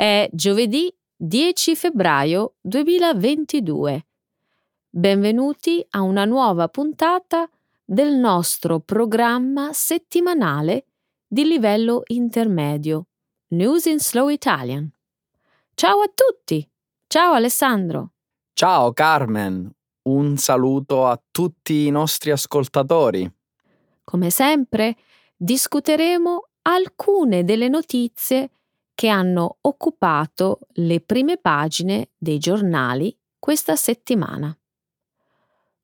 È giovedì 10 febbraio 2022. Benvenuti a una nuova puntata del nostro programma settimanale di livello intermedio, News in Slow Italian. Ciao a tutti! Ciao Alessandro! Ciao Carmen! Un saluto a tutti i nostri ascoltatori. Come sempre, discuteremo alcune delle notizie che hanno occupato le prime pagine dei giornali questa settimana.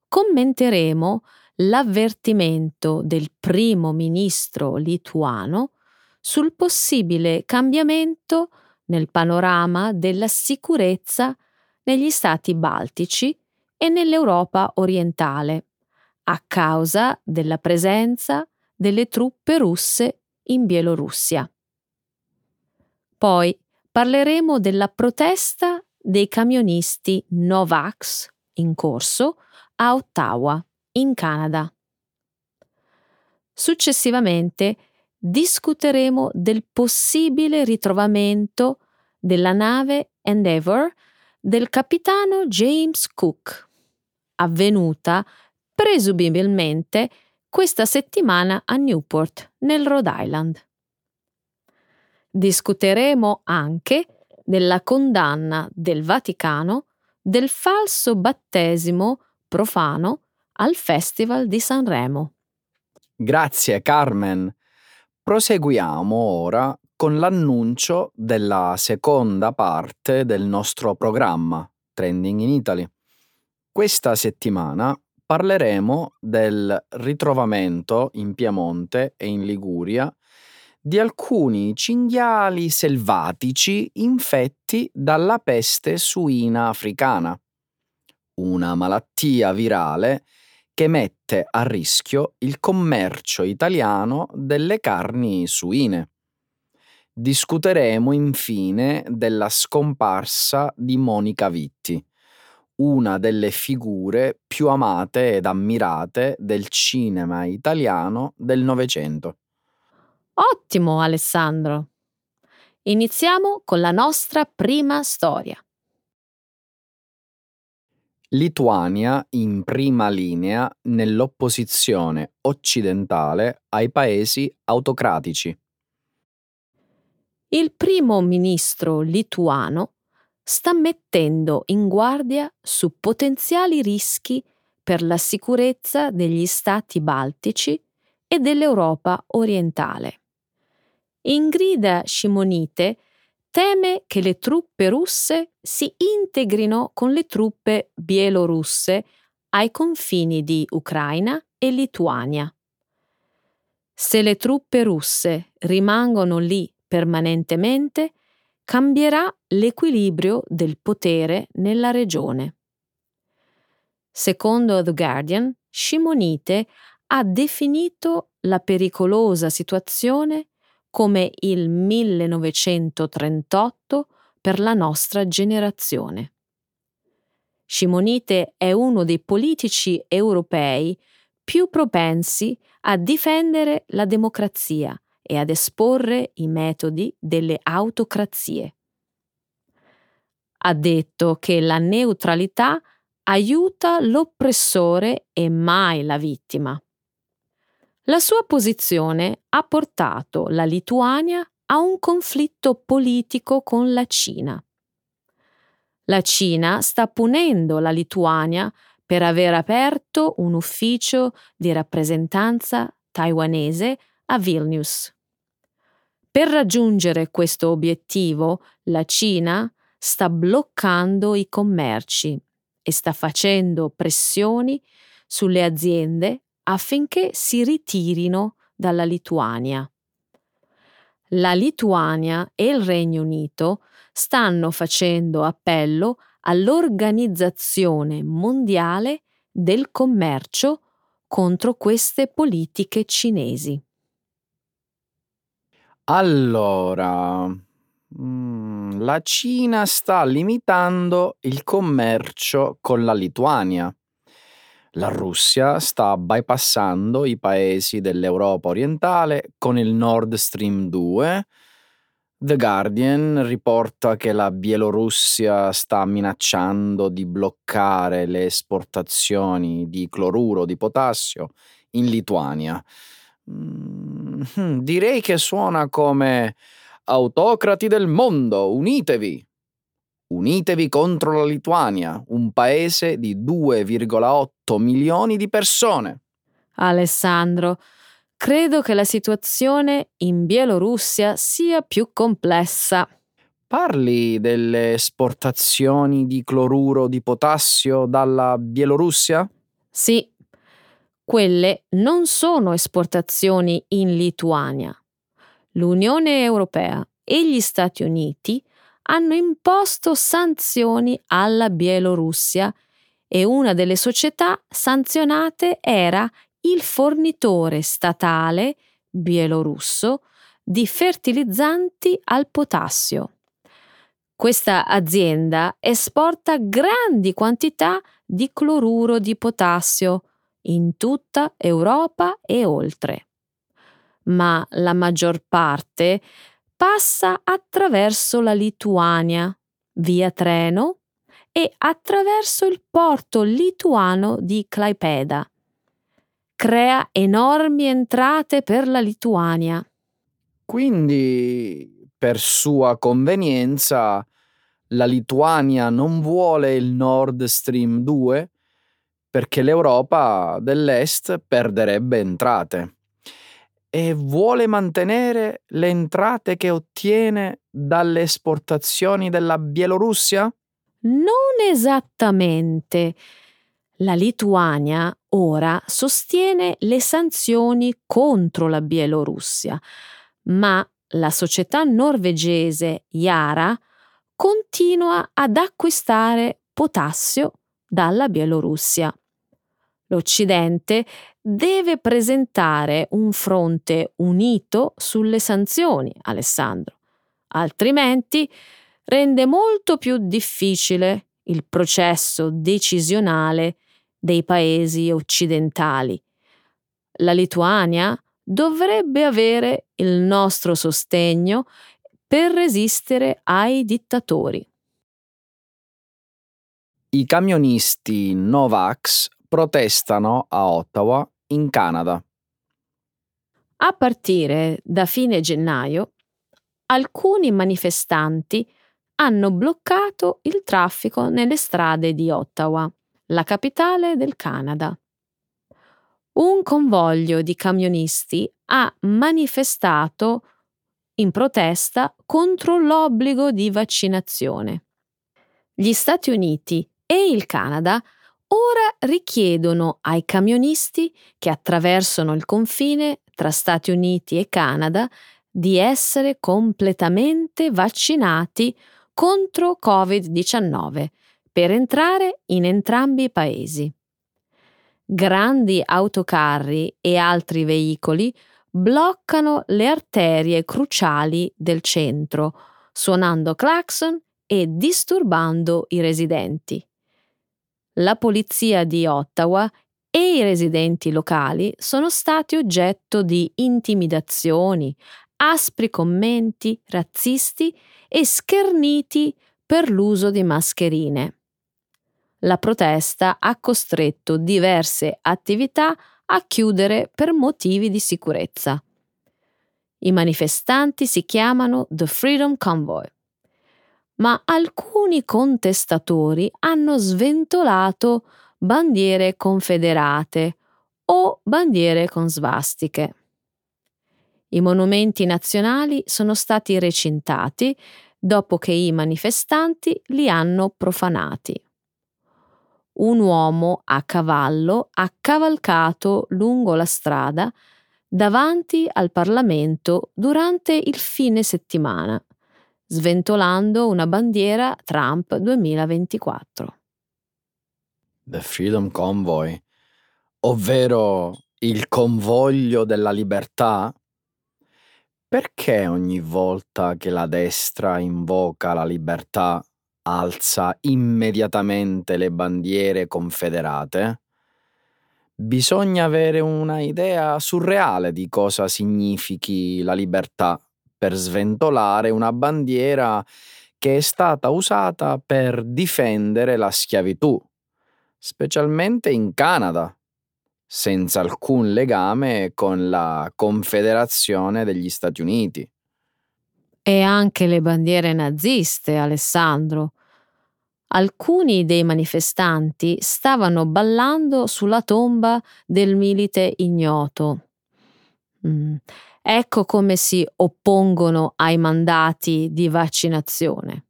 Commenteremo l'avvertimento del primo ministro lituano sul possibile cambiamento nel panorama della sicurezza negli stati baltici e nell'Europa orientale, a causa della presenza delle truppe russe in Bielorussia. Poi parleremo della protesta dei camionisti Novax in corso a Ottawa, in Canada. Successivamente discuteremo del possibile ritrovamento della nave Endeavour del capitano James Cook, avvenuta presumibilmente questa settimana a Newport, nel Rhode Island. Discuteremo anche della condanna del Vaticano del falso battesimo profano al Festival di Sanremo. Grazie Carmen. Proseguiamo ora con l'annuncio della seconda parte del nostro programma Trending in Italy. Questa settimana parleremo del ritrovamento in Piemonte e in Liguria di alcuni cinghiali selvatici infetti dalla peste suina africana, una malattia virale che mette a rischio il commercio italiano delle carni suine. Discuteremo infine della scomparsa di Monica Vitti, una delle figure più amate ed ammirate del cinema italiano del Novecento. Ottimo Alessandro! Iniziamo con la nostra prima storia. Lituania in prima linea nell'opposizione occidentale ai paesi autocratici. Il primo ministro lituano sta mettendo in guardia su potenziali rischi per la sicurezza degli stati baltici e dell'Europa orientale. Ingrida Scimonite teme che le truppe russe si integrino con le truppe bielorusse ai confini di Ucraina e Lituania. Se le truppe russe rimangono lì permanentemente, cambierà l'equilibrio del potere nella regione. Secondo The Guardian, Scimonite ha definito la pericolosa situazione come il 1938 per la nostra generazione. Scimonite è uno dei politici europei più propensi a difendere la democrazia e ad esporre i metodi delle autocrazie. Ha detto che la neutralità aiuta l'oppressore e mai la vittima. La sua posizione ha portato la Lituania a un conflitto politico con la Cina. La Cina sta punendo la Lituania per aver aperto un ufficio di rappresentanza taiwanese a Vilnius. Per raggiungere questo obiettivo, la Cina sta bloccando i commerci e sta facendo pressioni sulle aziende affinché si ritirino dalla Lituania. La Lituania e il Regno Unito stanno facendo appello all'Organizzazione Mondiale del Commercio contro queste politiche cinesi. Allora, mm, la Cina sta limitando il commercio con la Lituania. La Russia sta bypassando i paesi dell'Europa orientale con il Nord Stream 2. The Guardian riporta che la Bielorussia sta minacciando di bloccare le esportazioni di cloruro di potassio in Lituania. Mm, hmm, direi che suona come autocrati del mondo, unitevi! Unitevi contro la Lituania, un paese di 2,8 milioni di persone. Alessandro, credo che la situazione in Bielorussia sia più complessa. Parli delle esportazioni di cloruro di potassio dalla Bielorussia? Sì, quelle non sono esportazioni in Lituania. L'Unione Europea e gli Stati Uniti hanno imposto sanzioni alla Bielorussia e una delle società sanzionate era il fornitore statale bielorusso di fertilizzanti al potassio. Questa azienda esporta grandi quantità di cloruro di potassio in tutta Europa e oltre. Ma la maggior parte passa attraverso la Lituania, via treno e attraverso il porto lituano di Klaipeda. Crea enormi entrate per la Lituania. Quindi, per sua convenienza, la Lituania non vuole il Nord Stream 2 perché l'Europa dell'Est perderebbe entrate e vuole mantenere le entrate che ottiene dalle esportazioni della Bielorussia? Non esattamente. La Lituania ora sostiene le sanzioni contro la Bielorussia, ma la società norvegese Yara continua ad acquistare potassio dalla Bielorussia. L'Occidente deve presentare un fronte unito sulle sanzioni, Alessandro, altrimenti rende molto più difficile il processo decisionale dei paesi occidentali. La Lituania dovrebbe avere il nostro sostegno per resistere ai dittatori. I camionisti Novax protestano a Ottawa, in Canada. A partire da fine gennaio, alcuni manifestanti hanno bloccato il traffico nelle strade di Ottawa, la capitale del Canada. Un convoglio di camionisti ha manifestato in protesta contro l'obbligo di vaccinazione. Gli Stati Uniti e il Canada ora richiedono ai camionisti che attraversano il confine tra Stati Uniti e Canada di essere completamente vaccinati contro Covid-19 per entrare in entrambi i paesi. Grandi autocarri e altri veicoli bloccano le arterie cruciali del centro, suonando clacson e disturbando i residenti la polizia di Ottawa e i residenti locali sono stati oggetto di intimidazioni, aspri commenti razzisti e scherniti per l'uso di mascherine. La protesta ha costretto diverse attività a chiudere per motivi di sicurezza. I manifestanti si chiamano The Freedom Convoy ma alcuni contestatori hanno sventolato bandiere confederate o bandiere con svastiche. I monumenti nazionali sono stati recintati dopo che i manifestanti li hanno profanati. Un uomo a cavallo ha cavalcato lungo la strada davanti al Parlamento durante il fine settimana sventolando una bandiera Trump 2024. The Freedom Convoy, ovvero il convoglio della libertà? Perché ogni volta che la destra invoca la libertà alza immediatamente le bandiere confederate? Bisogna avere una idea surreale di cosa significhi la libertà per sventolare una bandiera che è stata usata per difendere la schiavitù, specialmente in Canada, senza alcun legame con la Confederazione degli Stati Uniti. E anche le bandiere naziste, Alessandro. Alcuni dei manifestanti stavano ballando sulla tomba del milite ignoto. Mm. Ecco come si oppongono ai mandati di vaccinazione.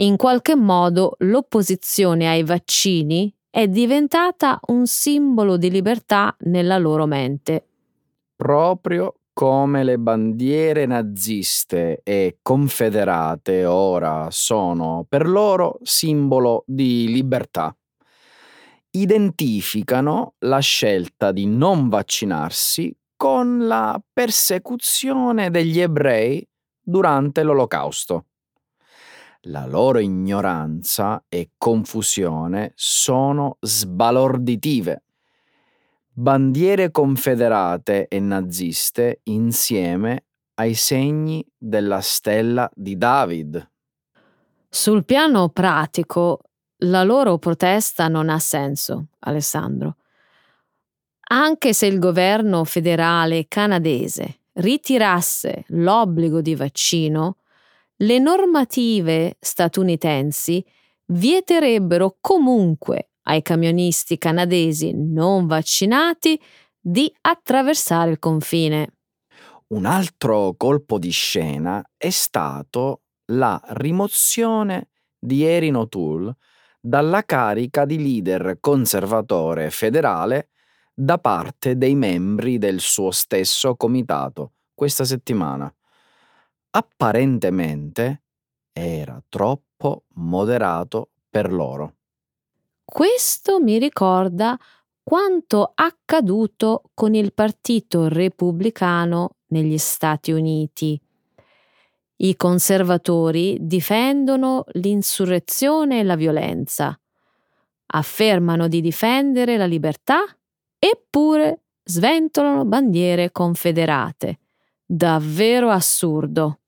In qualche modo l'opposizione ai vaccini è diventata un simbolo di libertà nella loro mente. Proprio come le bandiere naziste e confederate ora sono per loro simbolo di libertà. Identificano la scelta di non vaccinarsi con la persecuzione degli ebrei durante l'Olocausto. La loro ignoranza e confusione sono sbalorditive bandiere confederate e naziste insieme ai segni della stella di David. Sul piano pratico, la loro protesta non ha senso, Alessandro. Anche se il governo federale canadese ritirasse l'obbligo di vaccino, le normative statunitensi vieterebbero comunque ai camionisti canadesi non vaccinati di attraversare il confine. Un altro colpo di scena è stato la rimozione di Erin O'Toole dalla carica di leader conservatore federale da parte dei membri del suo stesso comitato questa settimana. Apparentemente era troppo moderato per loro. Questo mi ricorda quanto accaduto con il Partito Repubblicano negli Stati Uniti. I conservatori difendono l'insurrezione e la violenza, affermano di difendere la libertà, eppure sventolano bandiere confederate. Davvero assurdo.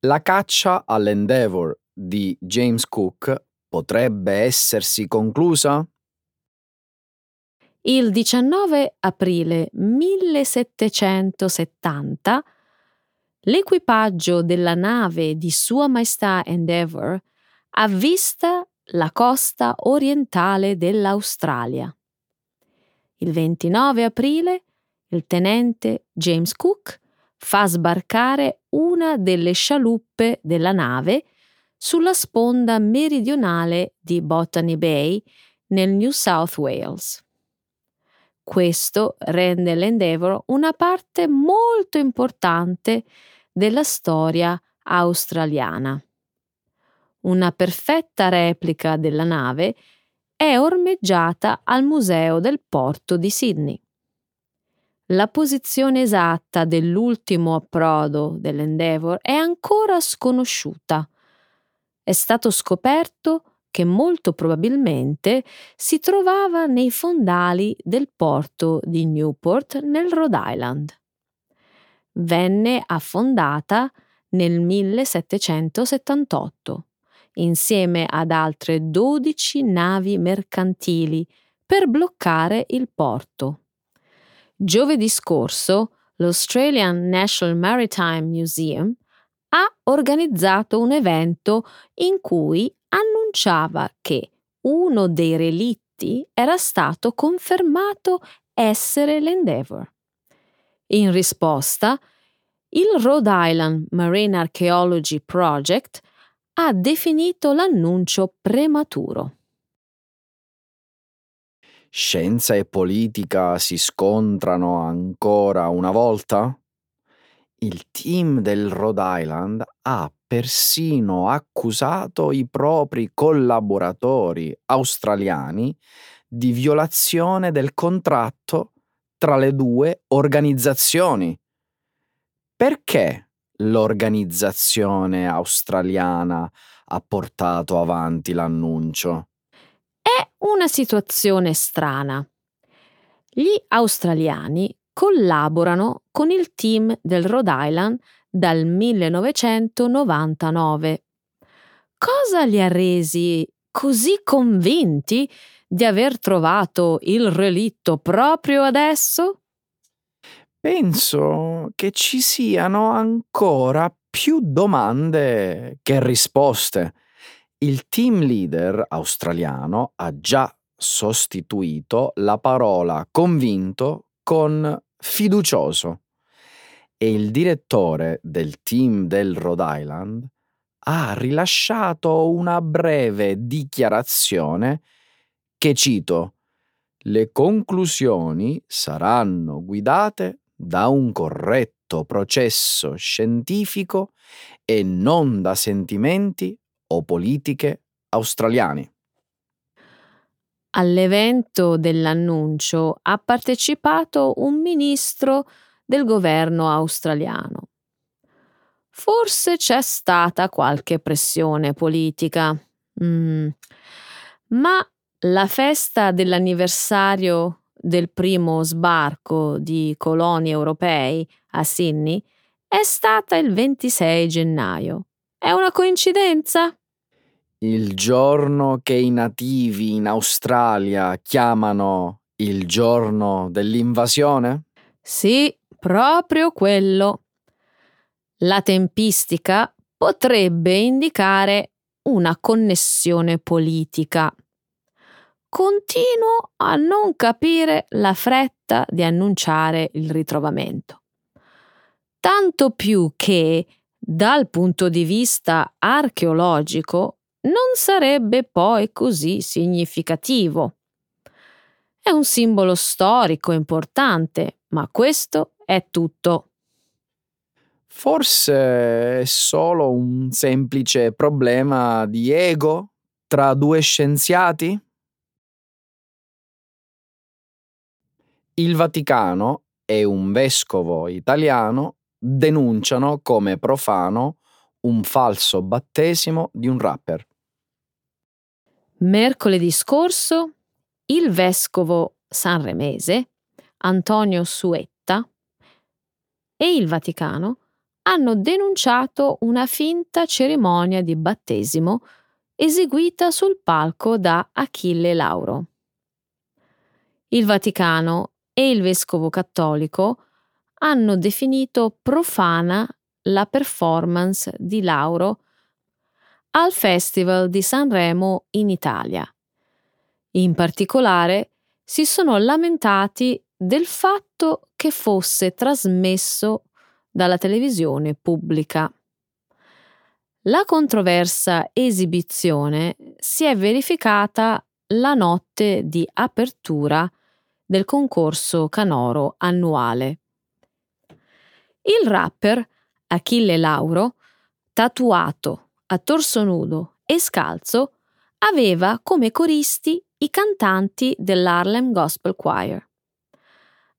La caccia all'Endeavour di James Cook potrebbe essersi conclusa? Il 19 aprile 1770 l'equipaggio della nave di Sua Maestà Endeavour avvista la costa orientale dell'Australia. Il 29 aprile il tenente James Cook fa sbarcare una delle scialuppe della nave sulla sponda meridionale di Botany Bay nel New South Wales. Questo rende l'Endeavour una parte molto importante della storia australiana. Una perfetta replica della nave è ormeggiata al Museo del Porto di Sydney. La posizione esatta dell'ultimo approdo dell'Endeavour è ancora sconosciuta, è stato scoperto che molto probabilmente si trovava nei fondali del porto di Newport nel Rhode Island. Venne affondata nel 1778 insieme ad altre 12 navi mercantili per bloccare il porto. Giovedì scorso l'Australian National Maritime Museum ha organizzato un evento in cui annunciava che uno dei relitti era stato confermato essere l'Endeavour. In risposta, il Rhode Island Marine Archaeology Project ha definito l'annuncio prematuro. Scienza e politica si scontrano ancora una volta? il team del Rhode Island ha persino accusato i propri collaboratori australiani di violazione del contratto tra le due organizzazioni. Perché l'organizzazione australiana ha portato avanti l'annuncio? È una situazione strana. Gli australiani collaborano con il team del Rhode Island dal 1999. Cosa li ha resi così convinti di aver trovato il relitto proprio adesso? Penso che ci siano ancora più domande che risposte. Il team leader australiano ha già sostituito la parola convinto con fiducioso e il direttore del team del Rhode Island ha rilasciato una breve dichiarazione che cito le conclusioni saranno guidate da un corretto processo scientifico e non da sentimenti o politiche australiani. All'evento dell'annuncio ha partecipato un ministro del governo australiano. Forse c'è stata qualche pressione politica, mm. ma la festa dell'anniversario del primo sbarco di coloni europei a Sydney è stata il 26 gennaio. È una coincidenza? Il giorno che i nativi in Australia chiamano il giorno dell'invasione? Sì, proprio quello. La tempistica potrebbe indicare una connessione politica. Continuo a non capire la fretta di annunciare il ritrovamento. Tanto più che, dal punto di vista archeologico, non sarebbe poi così significativo. È un simbolo storico importante, ma questo è tutto. Forse è solo un semplice problema di ego tra due scienziati? Il Vaticano e un vescovo italiano denunciano come profano un falso battesimo di un rapper. Mercoledì scorso il vescovo sanremese Antonio Suetta e il Vaticano hanno denunciato una finta cerimonia di battesimo eseguita sul palco da Achille Lauro. Il Vaticano e il vescovo cattolico hanno definito profana la performance di Lauro al Festival di Sanremo in Italia. In particolare si sono lamentati del fatto che fosse trasmesso dalla televisione pubblica. La controversa esibizione si è verificata la notte di apertura del concorso canoro annuale. Il rapper Achille Lauro, tatuato a torso nudo e scalzo, aveva come coristi i cantanti dell'Harlem Gospel Choir.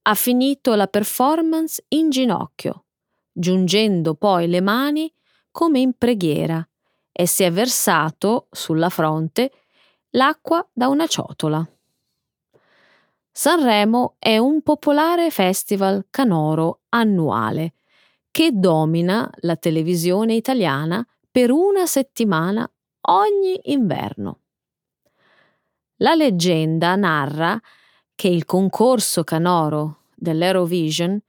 Ha finito la performance in ginocchio, giungendo poi le mani come in preghiera e si è versato sulla fronte l'acqua da una ciotola. Sanremo è un popolare festival canoro annuale che domina la televisione italiana per una settimana ogni inverno. La leggenda narra che il concorso canoro dell'Eurovision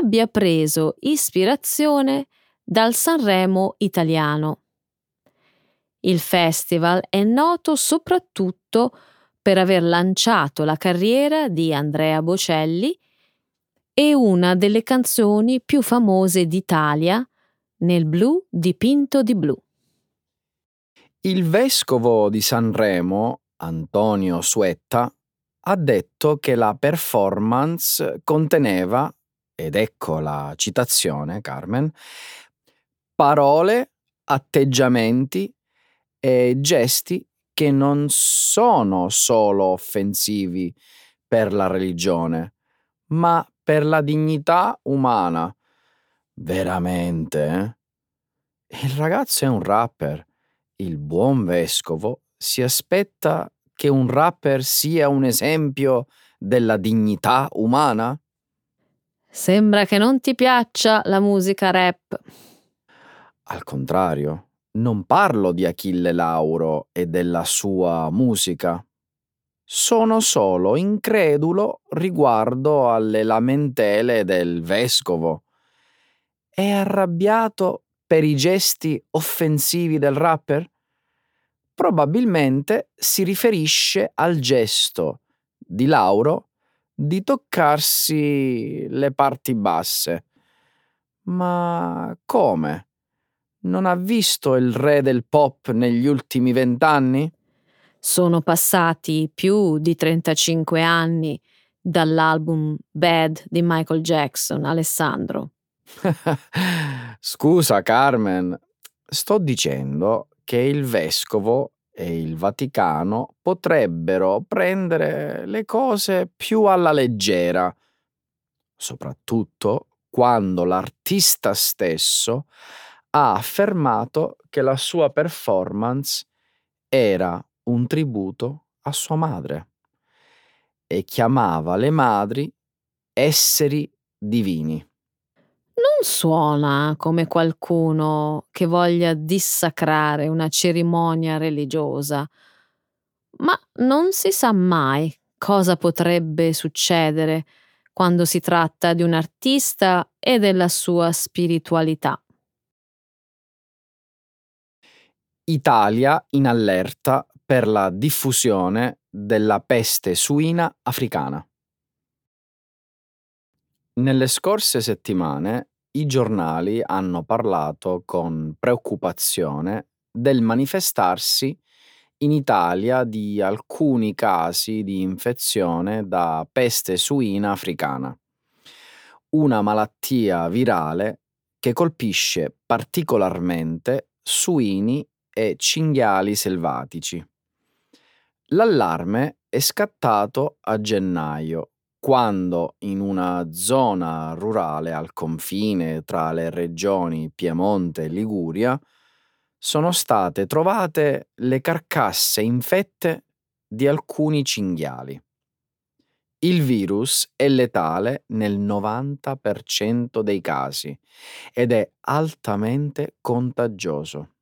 abbia preso ispirazione dal Sanremo italiano. Il festival è noto soprattutto per aver lanciato la carriera di Andrea Bocelli e una delle canzoni più famose d'Italia nel blu dipinto di blu. Il vescovo di Sanremo, Antonio Suetta, ha detto che la performance conteneva, ed ecco la citazione, Carmen, parole, atteggiamenti e gesti che non sono solo offensivi per la religione, ma per la dignità umana Veramente? Eh? Il ragazzo è un rapper. Il buon vescovo si aspetta che un rapper sia un esempio della dignità umana? Sembra che non ti piaccia la musica rap. Al contrario, non parlo di Achille Lauro e della sua musica. Sono solo incredulo riguardo alle lamentele del vescovo. È arrabbiato per i gesti offensivi del rapper? Probabilmente si riferisce al gesto di Lauro di toccarsi le parti basse. Ma come? Non ha visto il re del pop negli ultimi vent'anni? Sono passati più di 35 anni dall'album Bad di Michael Jackson, Alessandro. Scusa Carmen, sto dicendo che il vescovo e il Vaticano potrebbero prendere le cose più alla leggera, soprattutto quando l'artista stesso ha affermato che la sua performance era un tributo a sua madre e chiamava le madri esseri divini. Non suona come qualcuno che voglia dissacrare una cerimonia religiosa, ma non si sa mai cosa potrebbe succedere quando si tratta di un artista e della sua spiritualità. Italia in allerta per la diffusione della peste suina africana. Nelle scorse settimane i giornali hanno parlato con preoccupazione del manifestarsi in Italia di alcuni casi di infezione da peste suina africana, una malattia virale che colpisce particolarmente suini e cinghiali selvatici. L'allarme è scattato a gennaio, quando in una zona rurale al confine tra le regioni Piemonte e Liguria sono state trovate le carcasse infette di alcuni cinghiali. Il virus è letale nel 90% dei casi ed è altamente contagioso.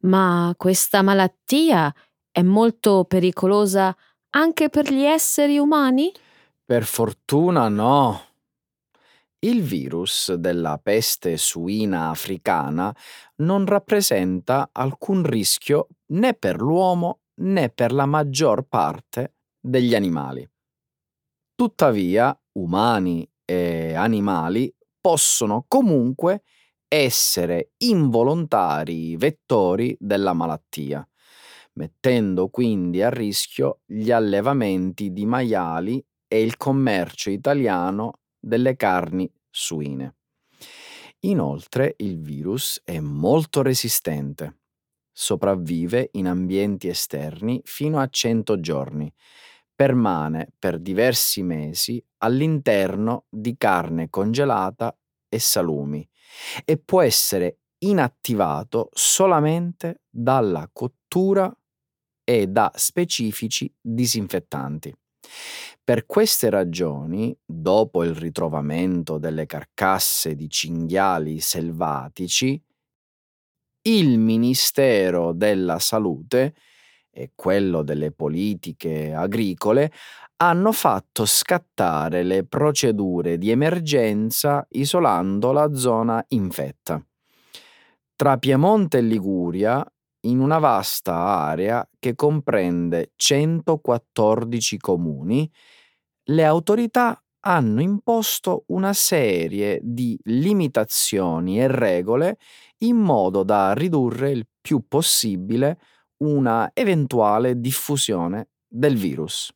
Ma questa malattia è molto pericolosa anche per gli esseri umani? Per fortuna no. Il virus della peste suina africana non rappresenta alcun rischio né per l'uomo né per la maggior parte degli animali. Tuttavia, umani e animali possono comunque essere involontari vettori della malattia, mettendo quindi a rischio gli allevamenti di maiali e il commercio italiano delle carni suine. Inoltre il virus è molto resistente. Sopravvive in ambienti esterni fino a 100 giorni. Permane per diversi mesi all'interno di carne congelata e salumi e può essere inattivato solamente dalla cottura e da specifici disinfettanti. Per queste ragioni, dopo il ritrovamento delle carcasse di cinghiali selvatici, il Ministero della Salute e quello delle politiche agricole hanno fatto scattare le procedure di emergenza isolando la zona infetta. Tra Piemonte e Liguria, in una vasta area che comprende 114 comuni, le autorità hanno imposto una serie di limitazioni e regole in modo da ridurre il più possibile una eventuale diffusione del virus.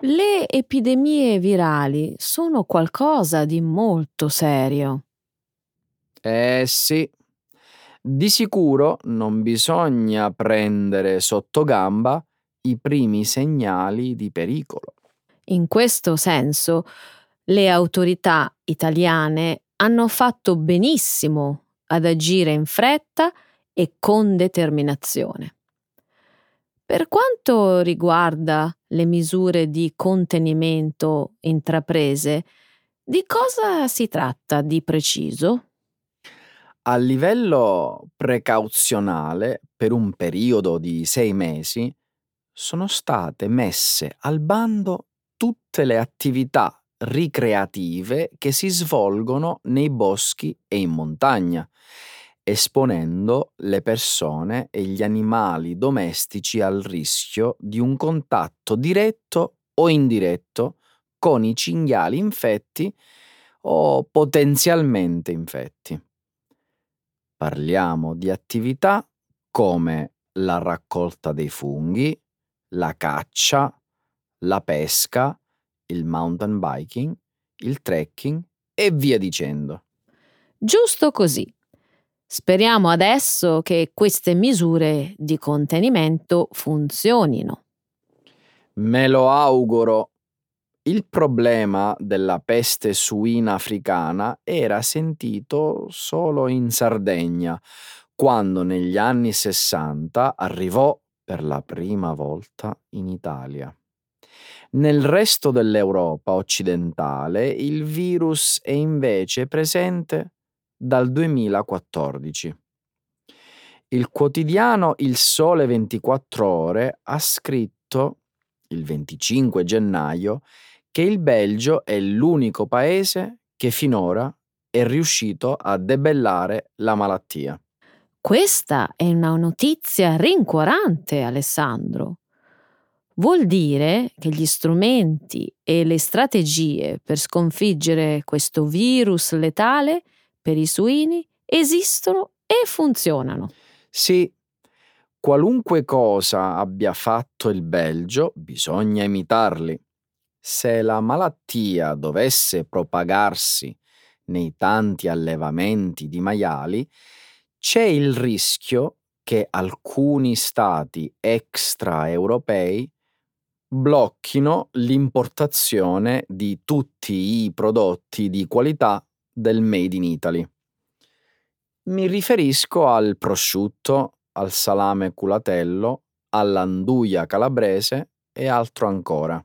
Le epidemie virali sono qualcosa di molto serio. Eh sì, di sicuro non bisogna prendere sotto gamba i primi segnali di pericolo. In questo senso, le autorità italiane hanno fatto benissimo ad agire in fretta e con determinazione. Per quanto riguarda le misure di contenimento intraprese, Di cosa si tratta di preciso? A livello precauzionale, per un periodo di sei mesi, sono state messe al bando tutte le attività ricreative che si svolgono nei boschi e in montagna, esponendo le persone e gli animali domestici al rischio di un contatto diretto o indiretto con i cinghiali infetti o potenzialmente infetti. Parliamo di attività come la raccolta dei funghi, la caccia, la pesca, il mountain biking, il trekking e via dicendo. Giusto così. Speriamo adesso che queste misure di contenimento funzionino. Me lo auguro. Il problema della peste suina africana era sentito solo in Sardegna, quando negli anni 60 arrivò per la prima volta in Italia. Nel resto dell'Europa occidentale il virus è invece presente dal 2014. Il quotidiano Il Sole 24 Ore ha scritto il 25 gennaio che il Belgio è l'unico paese che finora è riuscito a debellare la malattia. Questa è una notizia rincuorante, Alessandro. Vuol dire che gli strumenti e le strategie per sconfiggere questo virus letale per i suini esistono e funzionano. Sì, qualunque cosa abbia fatto il Belgio, bisogna imitarli. Se la malattia dovesse propagarsi nei tanti allevamenti di maiali, c'è il rischio che alcuni stati extraeuropei blocchino l'importazione di tutti i prodotti di qualità del Made in Italy. Mi riferisco al prosciutto, al salame culatello, all'anduia calabrese e altro ancora.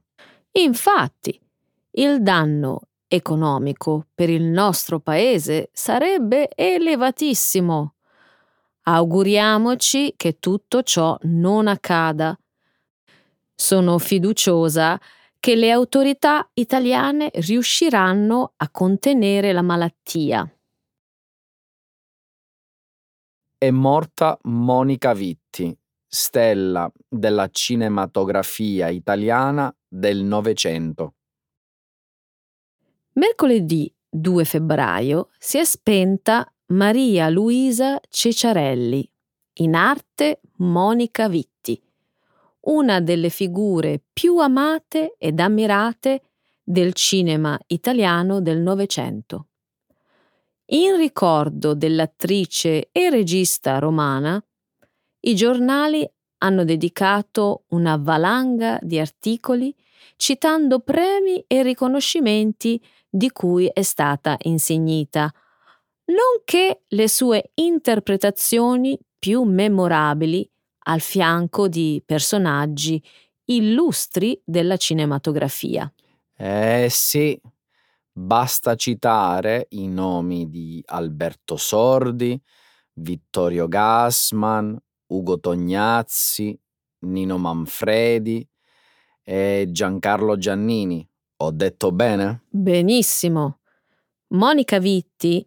Infatti, il danno economico per il nostro paese sarebbe elevatissimo. Auguriamoci che tutto ciò non accada. Sono fiduciosa che le autorità italiane riusciranno a contenere la malattia. È morta Monica Vitti, stella della cinematografia italiana del Novecento. Mercoledì 2 febbraio si è spenta Maria Luisa Ceciarelli, in arte Monica Vitti, una delle figure più amate ed ammirate del cinema italiano del Novecento. In ricordo dell'attrice e regista romana, i giornali hanno dedicato una valanga di articoli citando premi e riconoscimenti di cui è stata insignita, nonché le sue interpretazioni più memorabili al fianco di personaggi illustri della cinematografia. Eh sì, basta citare i nomi di Alberto Sordi, Vittorio Gassman, Ugo Tognazzi, Nino Manfredi e Giancarlo Giannini. Ho detto bene? Benissimo. Monica Vitti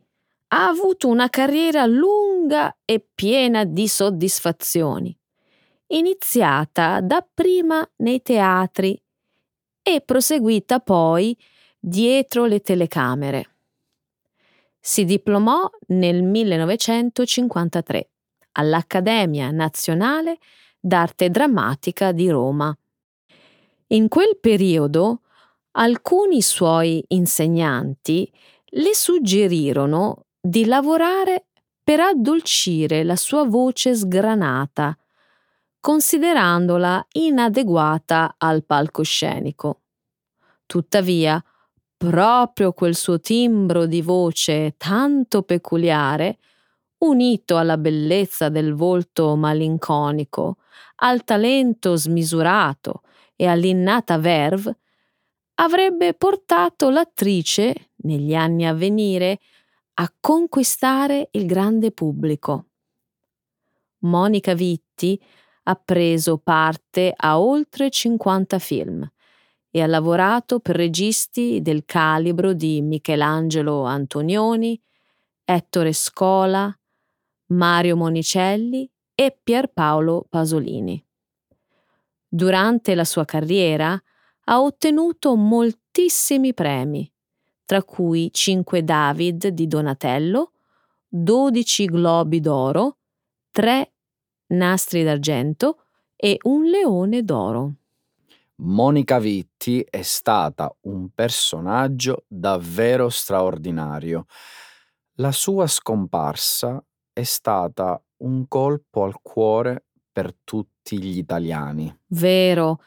ha avuto una carriera lunga e piena di soddisfazioni, iniziata dapprima nei teatri e proseguita poi dietro le telecamere. Si diplomò nel 1953 all'Accademia Nazionale d'Arte Drammatica di Roma. In quel periodo alcuni suoi insegnanti le suggerirono di lavorare per addolcire la sua voce sgranata, considerandola inadeguata al palcoscenico. Tuttavia, proprio quel suo timbro di voce tanto peculiare unito alla bellezza del volto malinconico, al talento smisurato e all'innata verve, avrebbe portato l'attrice negli anni a venire, a conquistare il grande pubblico. Monica Vitti ha preso parte a oltre 50 film e ha lavorato per registi del calibro di Michelangelo Antonioni, Ettore Scola, Mario Monicelli e Pierpaolo Pasolini. Durante la sua carriera ha ottenuto moltissimi premi, tra cui 5 David di Donatello, 12 Globi d'Oro, 3 Nastri d'Argento e un Leone d'Oro. Monica Vitti è stata un personaggio davvero straordinario. La sua scomparsa è stata un colpo al cuore per tutti gli italiani. Vero,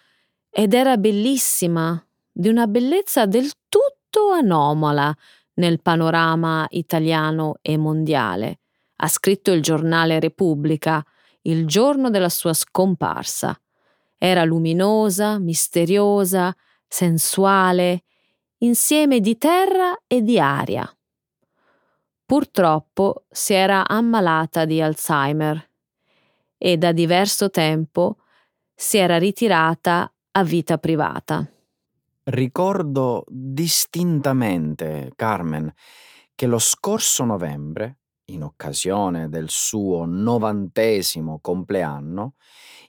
ed era bellissima, di una bellezza del tutto anomala nel panorama italiano e mondiale. Ha scritto il giornale Repubblica il giorno della sua scomparsa. Era luminosa, misteriosa, sensuale, insieme di terra e di aria. Purtroppo si era ammalata di Alzheimer e da diverso tempo si era ritirata a vita privata. Ricordo distintamente, Carmen, che lo scorso novembre, in occasione del suo novantesimo compleanno,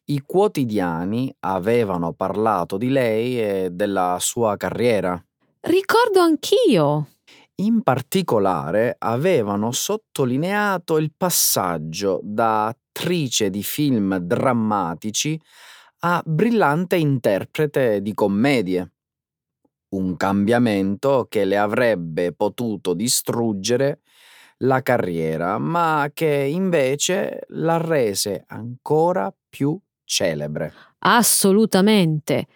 i quotidiani avevano parlato di lei e della sua carriera. Ricordo anch'io. In particolare avevano sottolineato il passaggio da attrice di film drammatici a brillante interprete di commedie. Un cambiamento che le avrebbe potuto distruggere la carriera, ma che invece la rese ancora più celebre. Assolutamente.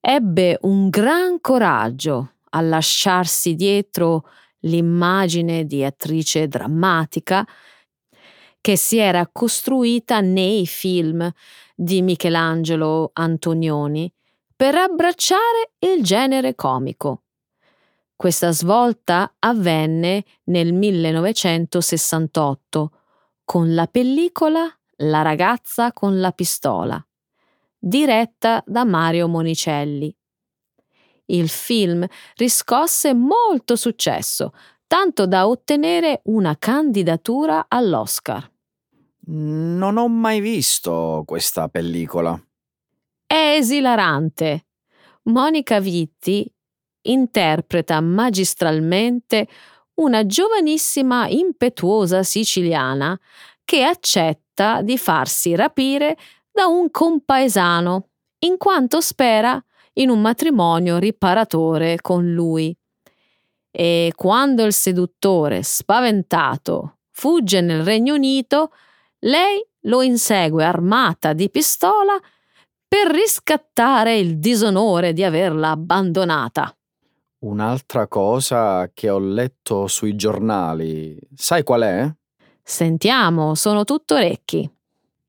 Ebbe un gran coraggio a lasciarsi dietro l'immagine di attrice drammatica che si era costruita nei film di Michelangelo Antonioni per abbracciare il genere comico. Questa svolta avvenne nel 1968 con la pellicola La ragazza con la pistola, diretta da Mario Monicelli. Il film riscosse molto successo, tanto da ottenere una candidatura all'Oscar. Non ho mai visto questa pellicola. È esilarante. Monica Vitti interpreta magistralmente una giovanissima impetuosa siciliana che accetta di farsi rapire da un compaesano, in quanto spera in un matrimonio riparatore con lui. E quando il seduttore, spaventato, fugge nel Regno Unito, lei lo insegue armata di pistola per riscattare il disonore di averla abbandonata. Un'altra cosa che ho letto sui giornali, sai qual è? Sentiamo, sono tutto orecchi.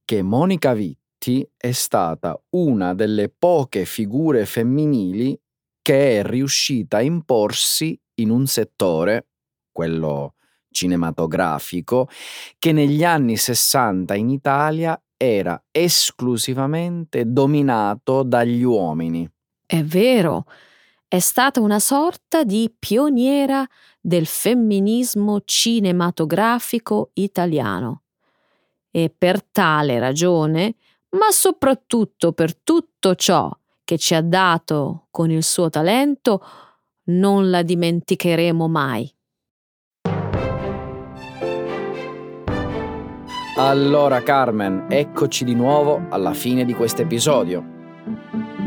Che Monica Vitti è stata una delle poche figure femminili che è riuscita a imporsi in un settore, quello cinematografico, che negli anni 60 in Italia era esclusivamente dominato dagli uomini. È vero, è stata una sorta di pioniera del femminismo cinematografico italiano. E per tale ragione ma soprattutto per tutto ciò che ci ha dato con il suo talento, non la dimenticheremo mai. Allora Carmen, eccoci di nuovo alla fine di questo episodio.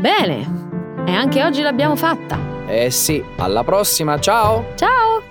Bene, e anche oggi l'abbiamo fatta. Eh sì, alla prossima, ciao! Ciao!